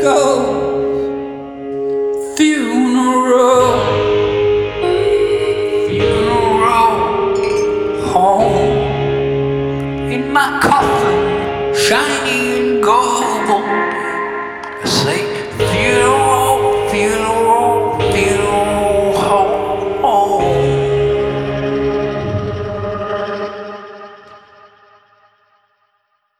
goes. Funeral. Funeral. Home. In my coffin, shining gold.